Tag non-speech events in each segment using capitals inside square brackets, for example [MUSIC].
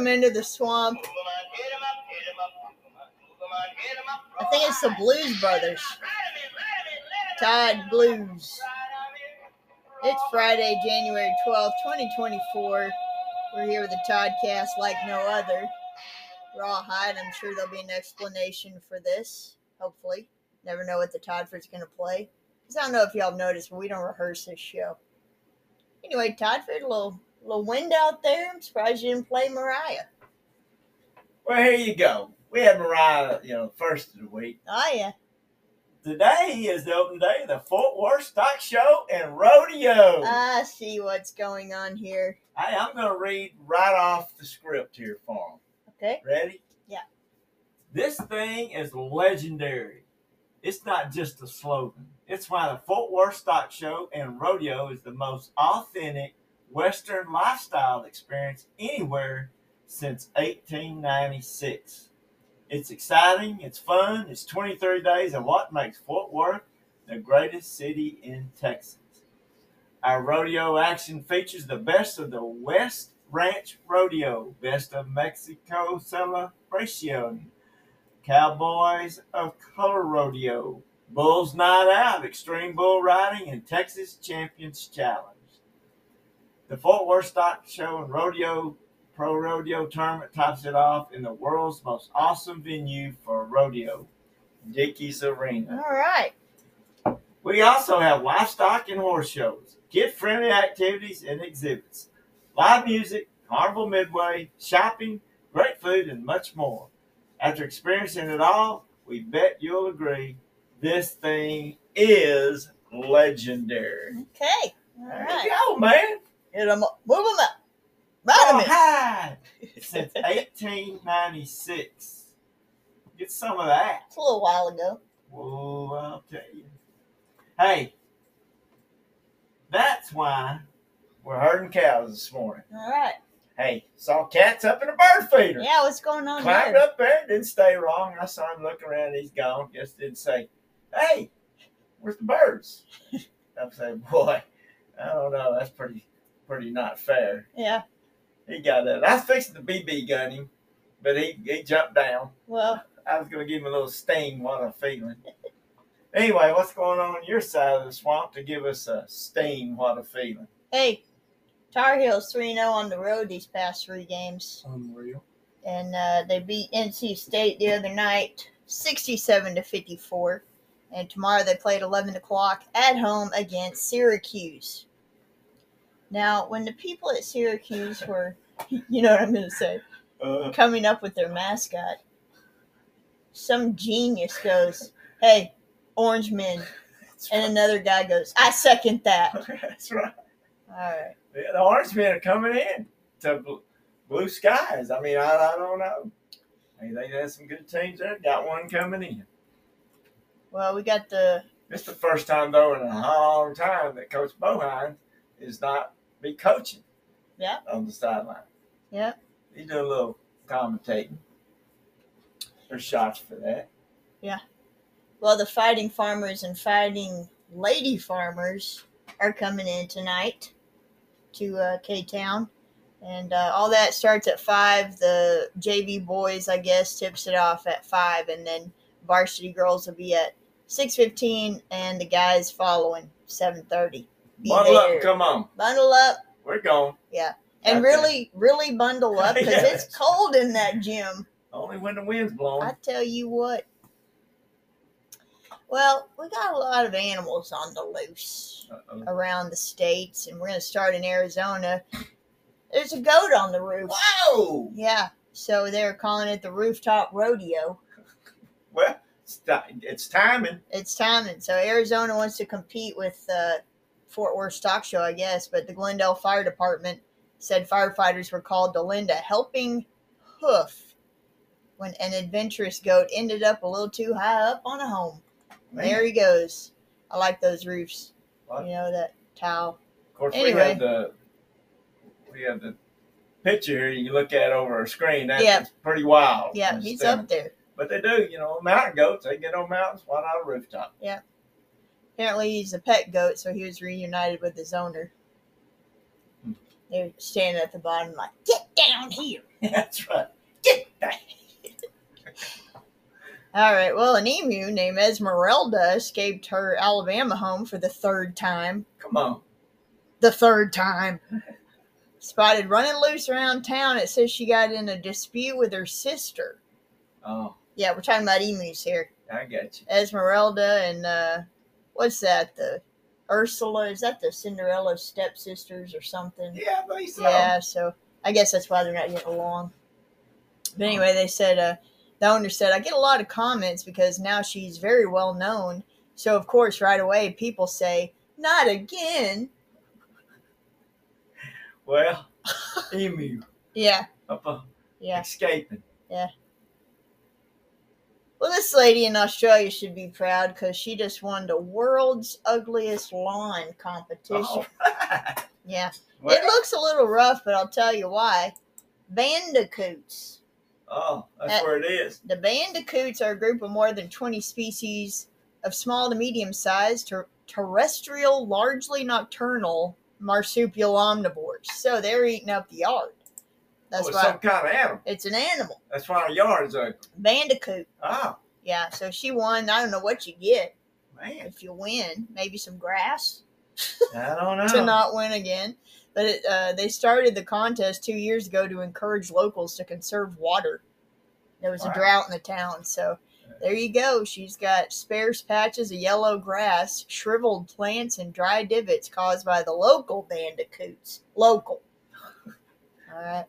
Welcome into the swamp. I think it's the Blues Brothers. Todd Blues. It's Friday, January 12th, 2024. We're here with the Toddcast like no other. Rawhide. I'm sure there'll be an explanation for this, hopefully. Never know what the Toddford's going to play. Because I don't know if y'all noticed, but we don't rehearse this show. Anyway, Toddford, a little, little wind out there. I'm surprised you didn't play Mariah. Well, here you go. We had Mariah, you know, first of the week. Oh, yeah. Today is the open day of the Fort Worth Stock Show and Rodeo. I see what's going on here. hey, I'm going to read right off the script here for Okay. Ready? Yeah. This thing is legendary. It's not just a slogan. It's why the Fort Worth Stock Show and Rodeo is the most authentic Western lifestyle experience anywhere since 1896. It's exciting, it's fun, it's 23 days of what makes Fort Worth the greatest city in Texas. Our rodeo action features the best of the West Ranch Rodeo, best of Mexico celebration, Cowboys of Color Rodeo, Bulls Night Out, Extreme Bull Riding, and Texas Champions Challenge. The Fort Worth Stock Show and Rodeo Pro Rodeo Tournament tops it off in the world's most awesome venue for rodeo, Dickies Arena. All right. We also have livestock and horse shows, kid friendly activities and exhibits, live music, carnival midway, shopping, great food, and much more. After experiencing it all, we bet you'll agree this thing is legendary. Okay. All There right. you go, man. Hit 'em up. Move them up. Right 'em in. Rawhide. Since 1896. Get some of that. It's a little while ago. Well, I'll tell you. Hey, that's why we're herding cows this morning. All right. Hey, saw cats up in a bird feeder. Yeah, what's going on Climbed up there, didn't stay wrong. I saw him looking around, he's gone. Just didn't say, hey, where's the birds? [LAUGHS] I'm saying, boy, I don't know. That's pretty, pretty not fair. Yeah. He got that. I fixed the BB gun him, but he, he jumped down. Well, I was going to give him a little sting, what I'm feeling. Anyway, what's going on on your side of the swamp to give us a sting, what I'm feeling? hey, Tar Heels 3 0 on the road these past three games. Unreal. And uh, they beat NC State the other night 67 to 54. And tomorrow they play at 11 o'clock at home against Syracuse. Now, when the people at Syracuse were, [LAUGHS] you know what I'm going to say, Uh, coming up with their mascot, some genius goes, Hey, Orange Men. [LAUGHS] And another guy goes, I second that. [LAUGHS] that's right. All right. The orange men are coming in to blue skies. I mean, I, I don't know. Hey, they had some good teams there. Got one coming in. Well, we got the It's the first time though in a long time that Coach Boeheim is not be coaching. Yeah. On the sideline. Yeah. He do a little commentating. There's shots for that. Yeah. Well, the fighting farmers and fighting lady farmers are coming in tonight to uh, K Town. And uh, all that starts at 5. The JV boys, I guess, tips it off at 5. And then varsity girls will be at 6.15 and the guys following 7.30. Bundle there. up, come on. Bundle up. We're going. Yeah. And I really, think. really bundle [LAUGHS] up because yes. it's cold in that gym. Only when the wind's blowing. I tell you what. Well, we got a lot of animals on the loose Uh-oh. around the states, and we're going to start in Arizona. There's a goat on the roof. Whoa! Yeah. So they're calling it the rooftop rodeo. Well, it's, it's timing. It's timing. So Arizona wants to compete with uh, Fort Worth Stock Show, I guess, but the Glendale Fire Department said firefighters were called to lend a helping hoof when an adventurous goat ended up a little too high up on a home. Man. There he goes. I like those roofs. What? You know that tile. Of course, we Anyway. have the we have the picture here. You look at over our screen. That's Yeah. pretty wild. Yeah, he's up there. But they do, you know, mountain goats. They get on mountains. Why not a rooftop? Apparently, he's a pet goat, so he was reunited with his owner. They're standing at the bottom, like, get down here. [LAUGHS] That's right. Get back. All right. Well, an emu named Esmeralda escaped her Alabama home for the third time. Come on. The third time. Spotted running loose around town. It says she got in a dispute with her sister. Oh, Yeah, we're talking about emus here. I got you. Esmeralda and uh, what's that? The Ursula? Is that the Cinderella stepsisters or something? Yeah, I so. Yeah, so I guess that's why they're not getting along. But anyway, they said uh, the owner said I get a lot of comments because now she's very well known. So of course, right away, people say, "Not again." Well, [LAUGHS] emu Yeah, up uh, yeah. escaping. Well, this lady in Australia should be proud because she just won the world's ugliest lawn competition. Oh. [LAUGHS] Yeah, well, it looks a little rough, but I'll tell you why. Bandicoots. oh, that's where it is. The bandicoots are a group of more than 20 species of small to medium sized ter- terrestrial, largely nocturnal marsupial omnivores. So they're eating up the yard. That's oh, it's why some kind of animal. it's an animal. That's why our yard's open. Bandicoot. Oh, Yeah, so she won. I don't know what you get man. if you win. Maybe some grass I don't [LAUGHS] know. to not win again. But it, uh, they started the contest two years ago to encourage locals to conserve water. There was a drought in the town, so there you go. She's got sparse patches of yellow grass, shriveled plants, and dry divots caused by the local bandicoots. Local. [LAUGHS] All right.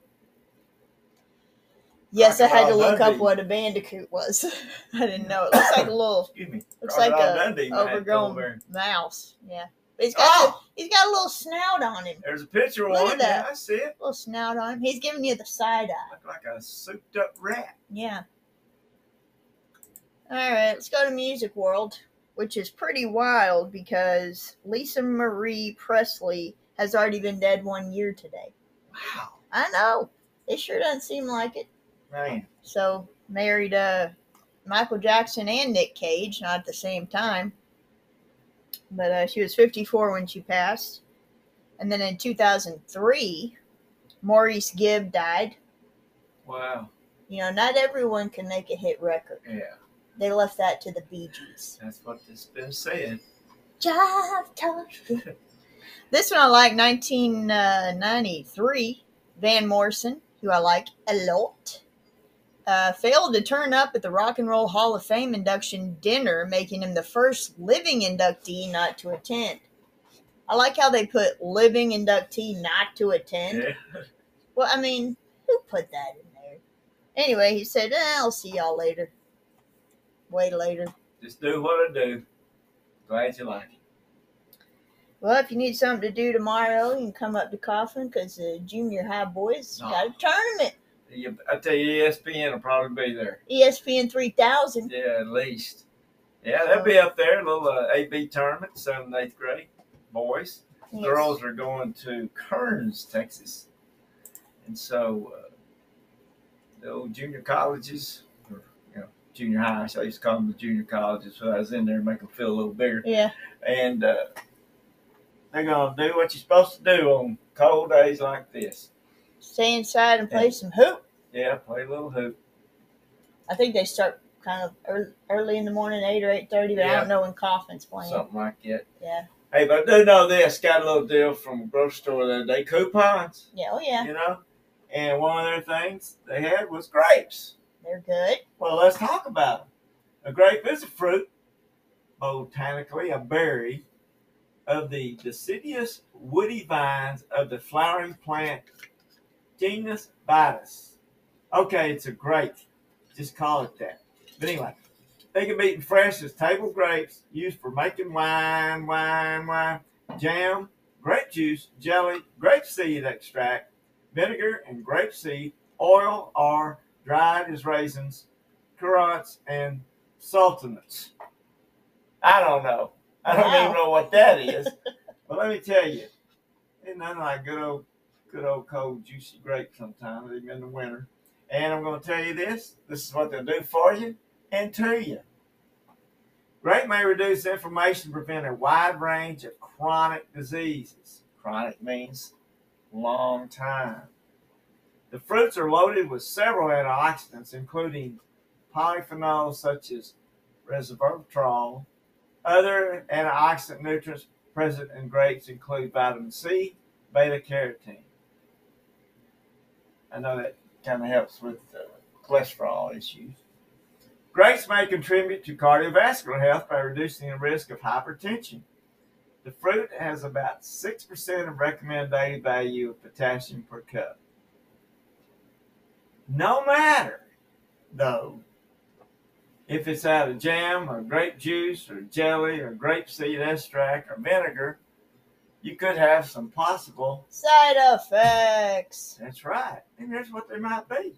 Yes, I had to Crocodile look up what a bandicoot was. [LAUGHS] I didn't know. It looks like a little, Excuse me. looks like Crocodile a Dundee overgrown mouse. Yeah, but he's got Oh! a, he's got a little snout on him. There's a picture of one. that. Yeah, I see it. little snout on him. He's giving you the side eye. Look like a souped up rat. Yeah. All right, let's go to Music World, which is pretty wild because Lisa Marie Presley has already been dead one year today. Wow. I know. It sure doesn't seem like it. Man. So, married uh, Michael Jackson and Nick Cage, not at the same time. But uh, she was 54 when she passed. And then in 2003, Maurice Gibb died. Wow. You know, not everyone can make a hit record. Yeah. They left that to the Bee Gees. That's what this been saying. Jive [LAUGHS] Talk. this one I like, 1993. Van Morrison, who I like a lot, uh, failed to turn up at the Rock and Roll Hall of Fame induction dinner, making him the first living inductee not to attend. I like how they put living inductee not to attend. Yeah. Well, I mean, who put that in there? Anyway, he said, eh, I'll see y'all later. Way later. Just do what I do. Glad you like it. Well, if you need something to do tomorrow, you can come up to Coffin because the junior high boys Oh. got a tournament. You, I tell you, ESPN will probably be there. ESPN 3000. Yeah, at least. Yeah, they'll be up there. A little uh, AB tournament, seventh, eighth grade. Boys. Yes. Girls are going to Kearns, Texas. And so uh, the old junior colleges, or you know, junior high, so I used to call them the junior colleges. So I was in there to make them feel a little bigger. Yeah. And uh, they're going to do what you're supposed to do on cold days like this. Stay inside and play some hoop. Yeah, play a little hoop. I think they start kind of early, early in the morning, 8 or 8.30, but I don't know when Coffin's playing. something like that. Yeah. Hey, but I do know this. Got a little deal from a grocery store the other day. Coupons, Yeah, oh yeah. you know. And one of their things they had was grapes. They're good. Well, let's talk about them. A grape is a fruit, botanically a berry, of the deciduous woody vines of the flowering plant genus Vitis. Okay, it's a grape. Just call it that. But anyway, they can be eaten fresh as table grapes, used for making wine, wine, wine, jam, grape juice, jelly, grape seed extract, vinegar, and grape seed oil are dried as raisins, currants, and sultanates. I don't know. I don't Wow. even know what that is. but let me tell you, ain't nothing like good old, good old cold juicy grape sometimes, even in the winter. And I'm going to tell you this: this is what they'll do for you and to you. Grape may reduce inflammation, prevent a wide range of chronic diseases. Chronic means long time. The fruits are loaded with several antioxidants, including polyphenols such as resveratrol. Other antioxidant nutrients present in grapes include vitamin C, beta carotene. I know that kind of helps with uh, cholesterol issues. Grapes may contribute to cardiovascular health by reducing the risk of hypertension. The fruit has about 6% of recommended daily value of potassium per cup. No matter, though, if it's out of jam or grape juice or jelly or grape seed extract or vinegar, you could have some possible Side effects. That's right. And here's what they might be.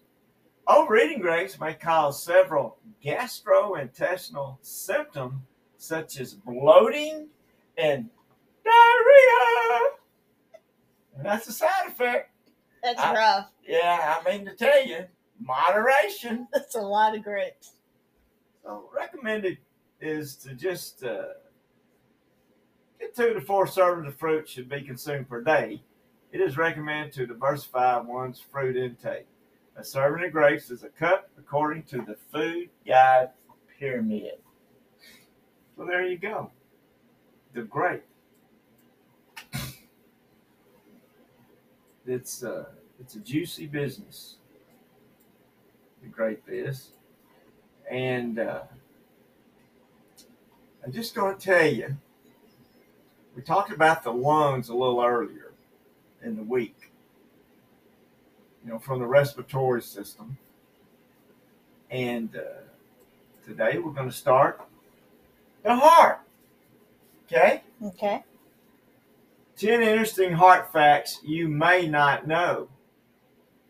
Overeating grapes may cause several gastrointestinal symptoms such as bloating and diarrhea. And that's a side effect. That's I- rough. Yeah, I mean to tell you, moderation. That's a lot of grapes. So recommended is to just uh, two to four servings of fruit should be consumed per day. It is recommended to diversify one's fruit intake. A serving of grapes is a cup according to the Food Guide Pyramid. So there you go. The grape. It's uh, it's a juicy business. The grape is. And uh, I'm just going to tell you, we talked about the lungs a little earlier in the week, you know, from the respiratory system. And uh, today we're going to start the heart. Okay? Okay. 10 interesting heart facts you may not know.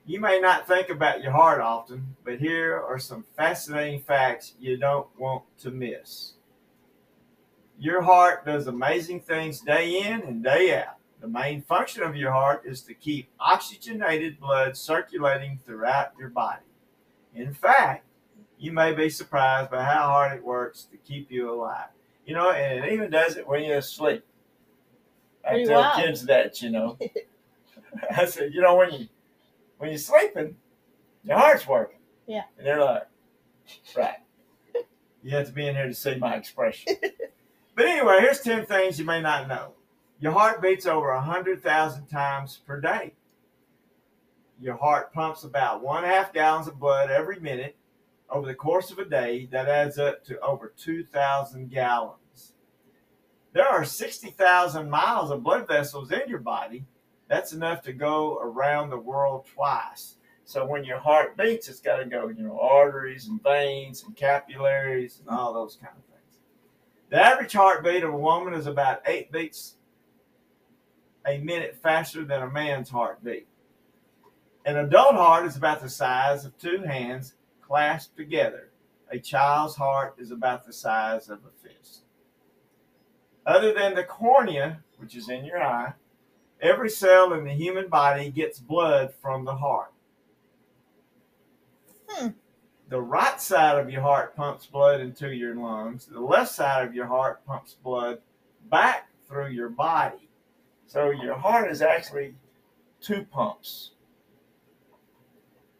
You may not think about your heart often, but here are some fascinating facts you don't want to miss. Your heart does amazing things day in and day out. The main function of your heart is to keep oxygenated blood circulating throughout your body. In fact, you may be surprised by how hard it works to keep you alive. You know, and it even does it when you're asleep. I Pretty tell wild. kids that, you know. [LAUGHS] [LAUGHS] I said, you know, when you when you're sleeping, your heart's working. Yeah. And they're like, right. You have to be in here to see my expression. [LAUGHS] but anyway, here's 10 things you may not know. Your heart beats over 100,000 times per day. Your heart pumps about one half gallons of blood every minute over the course of a day. That adds up to over 2,000 gallons. There are 60,000 miles of blood vessels in your body. That's enough to go around the world twice. So when your heart beats, it's got to go, you know, arteries and veins and capillaries and all those kind of things. The average heartbeat of a woman is about eight beats a minute faster than a man's heartbeat. An adult heart is about the size of two hands clasped together. A child's heart is about the size of a fist. Other than the cornea, which is in your eye, every cell in the human body gets blood from the heart. Hmm. The right side of your heart pumps blood into your lungs. The left side of your heart pumps blood back through your body. So your heart is actually two pumps.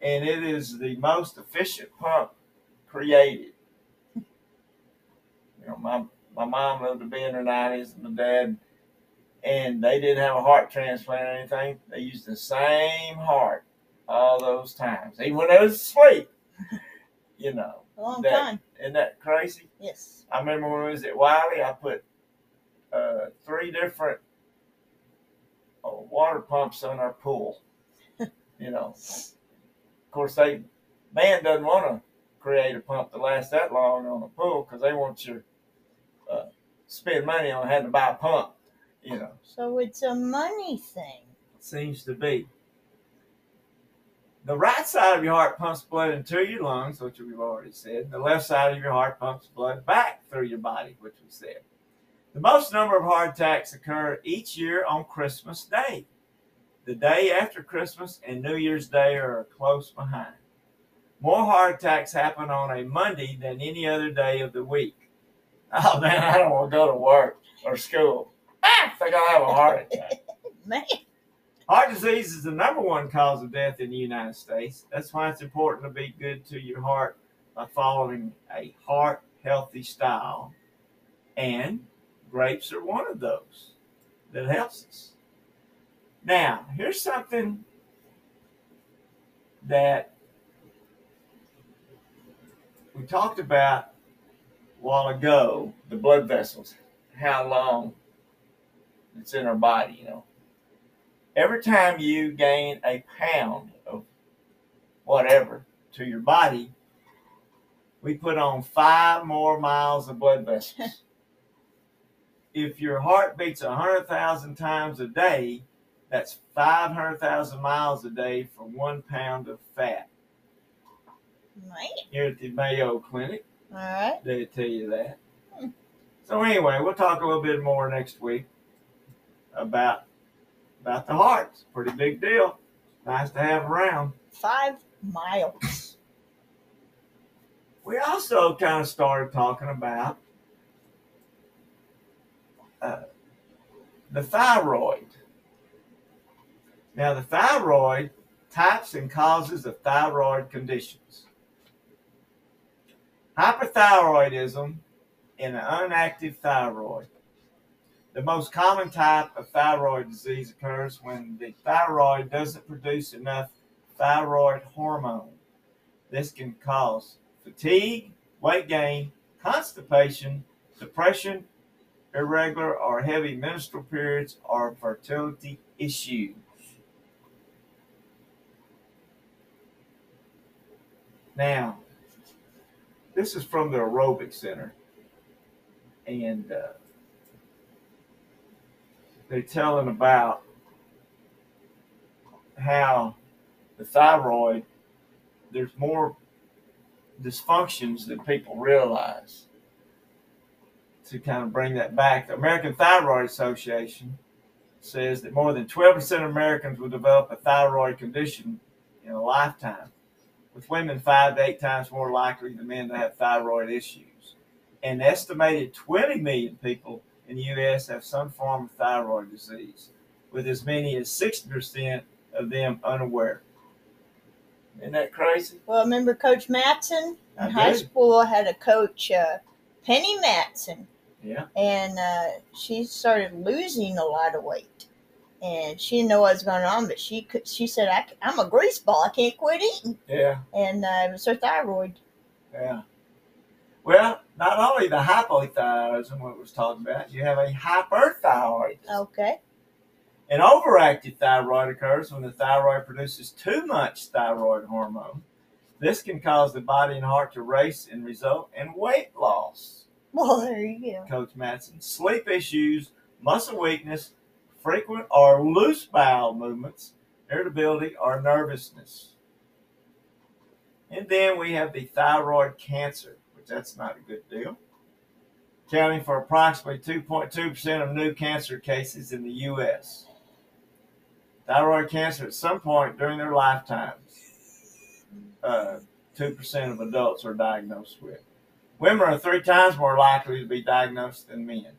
And it is the most efficient pump created. You know, my my mom lived to be in her nineties and my dad and they didn't have a heart transplant or anything. They used the same heart all those times. Even when they was asleep. [LAUGHS] You know. A long That- time. Isn't that crazy? Yes. I remember when we was at Wiley, I put uh, three different uh, water pumps on our pool. [LAUGHS] you know, of course, they man doesn't want to create a pump that lasts that long on a pool because they want you to uh, spend money on having to buy a pump. You know, So it's a money thing. seems to be. The right side of your heart pumps blood into your lungs, which we've already said. The left side of your heart pumps blood back through your body, which we said. The most number of heart attacks occur each year on Christmas Day. The day after Christmas and New Year's Day are close behind. More heart attacks happen on a Monday than any other day of the week. Oh man, I don't want to go to work or school. Ah, I think I'll have a heart attack. [LAUGHS] Man. Heart disease is the number one cause of death in the United States. That's why it's important to be good to your heart by following a heart healthy style. And grapes are one of those that helps us. Now, here's something that we talked about a while ago the blood vessels, how long it's in our body, you know. Every time you gain a pound of whatever to your body, we put on five more miles of blood vessels. [LAUGHS] if your heart beats 100,000 times a day, that's 500,000 miles a day for one pound of fat. Man. Here at the Mayo Clinic, All right. they tell you that. So anyway, we'll talk a little bit more next week about about the heart. It's a pretty big deal. Nice to have around. Five miles. We also kind of started talking about uh, the thyroid. Now, the thyroid types and causes of thyroid conditions. Hyperthyroidism in an unactive thyroid. The most common type of thyroid disease occurs when the thyroid doesn't produce enough thyroid hormone. This can cause fatigue, weight gain, constipation, depression, irregular or heavy menstrual periods, or fertility issues. Now, this is from the aerobic center, and uh, they're telling about how the thyroid there's more dysfunctions than people realize. To kind of bring that back, the American Thyroid Association says that more than 12% of Americans will develop a thyroid condition in a lifetime, with women five to eight times more likely than men to have thyroid issues. An estimated 20 million people in the U.S. have some form of thyroid disease, with as many as 60% of them unaware. Isn't that crazy? Well, remember Coach Matson? In high school, had a coach, uh, Penny Matson, Yeah. and uh, she started losing a lot of weight. And she didn't know what was going on, but she could. She said, I, "I'm a grease ball. I can't quit eating." Yeah. And uh, it was her thyroid. Yeah. Well, not only the hypothyroidism we was talking about, you have a hyperthyroid. Okay. An overactive thyroid occurs when the thyroid produces too much thyroid hormone. This can cause the body and heart to race and result in weight loss. Well, there you go. Coach Matson. Sleep issues, muscle weakness, frequent or loose bowel movements, irritability, or nervousness. And then we have the thyroid cancer, that's not a good deal. Accounting for approximately 2.2% of new cancer cases in the U.S. Thyroid cancer at some point during their lifetimes, uh, 2% of adults are diagnosed with. Women are three times more likely to be diagnosed than men.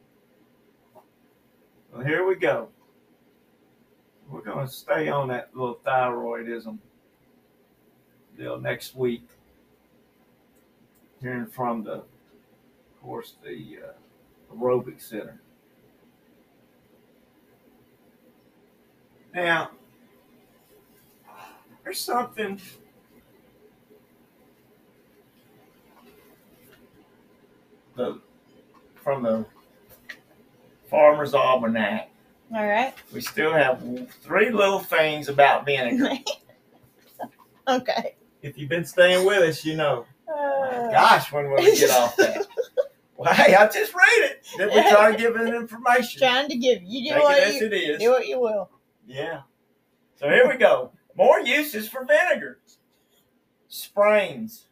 Well, here we go. We're going to stay on that little thyroidism deal next week. Hearing from the, of course, the uh, aerobic center. Now, there's something the from the Farmer's Almanac. All right. We still have three little things about vinegar. [LAUGHS] okay. if you've been staying with us, you know. Gosh, when will we get off that? [LAUGHS] Well, hey, I just read it. Then we try to give it information. trying to give you do Take it what as you it is. do what you will. Yeah. So here we go. More uses for vinegar. Sprains.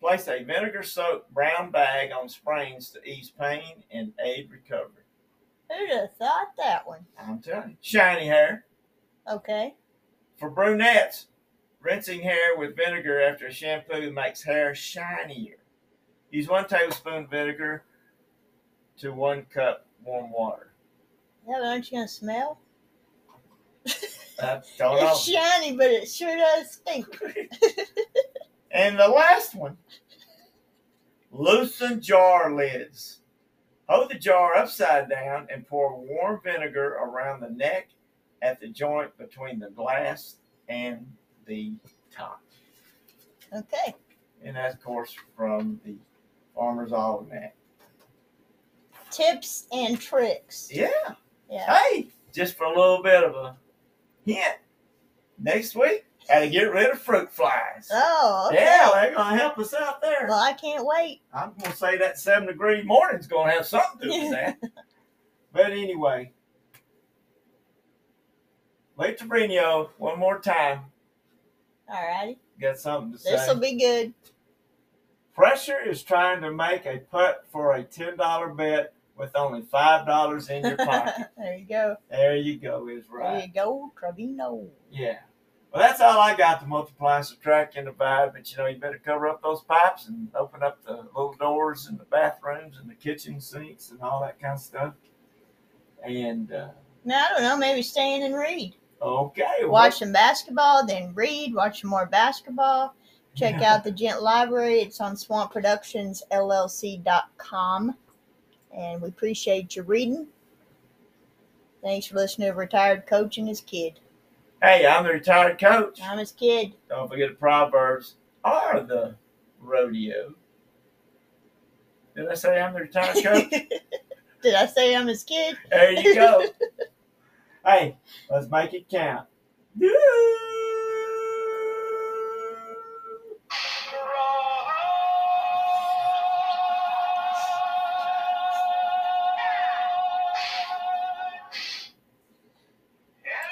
Place a vinegar soaked brown bag on sprains to ease pain and aid recovery. Who'd have thought that one? I'm telling you. Shiny hair. Okay. For brunettes, rinsing hair with vinegar after a shampoo makes hair shinier. Use one tablespoon vinegar to one cup warm water. Yeah, but aren't you gonna smell? I don't know. It's shiny, but it sure does stink. [LAUGHS] And the last one, loosen jar lids. Hold the jar upside down and pour warm vinegar around the neck at the joint between the glass and the top. Okay. And that's, of course, from the Farmer's Almanac. Tips and tricks. Yeah. Yeah. Hey, just for a little bit of a hint, next week, how to get rid of fruit flies. Oh, okay. Yeah, they're going to help us out there. Well, I can't wait. I'm going to say that seven degree morning's going to have something to do with that. [LAUGHS] but anyway, Lee Trevino, one more time. Alrighty. Got something to say. This will be good. Pressure is trying to make a putt for a $10 bet with only $5 in your pocket. [LAUGHS] there you go. there you go, is right. There you go, Trevino. Yeah. Well, that's all I got to multiply, subtract, and divide. But you know, you better cover up those pipes and open up the little doors and the bathrooms and the kitchen sinks and all that kind of stuff. And uh, Now, I don't know, maybe stay in and read. Okay, well, Watch some basketball, then read, watch some more basketball. Check out the Gent Library. It's on swampproductionsllc.com. And we appreciate you reading. Thanks for listening to Retired Coach and his kid. Hey, I'm the retired coach. I'm his kid. Don't forget the proverbs are the rodeo. Did I say I'm the retired coach? [LAUGHS] Did I say I'm his kid? there you go. [LAUGHS] hey, let's make it count.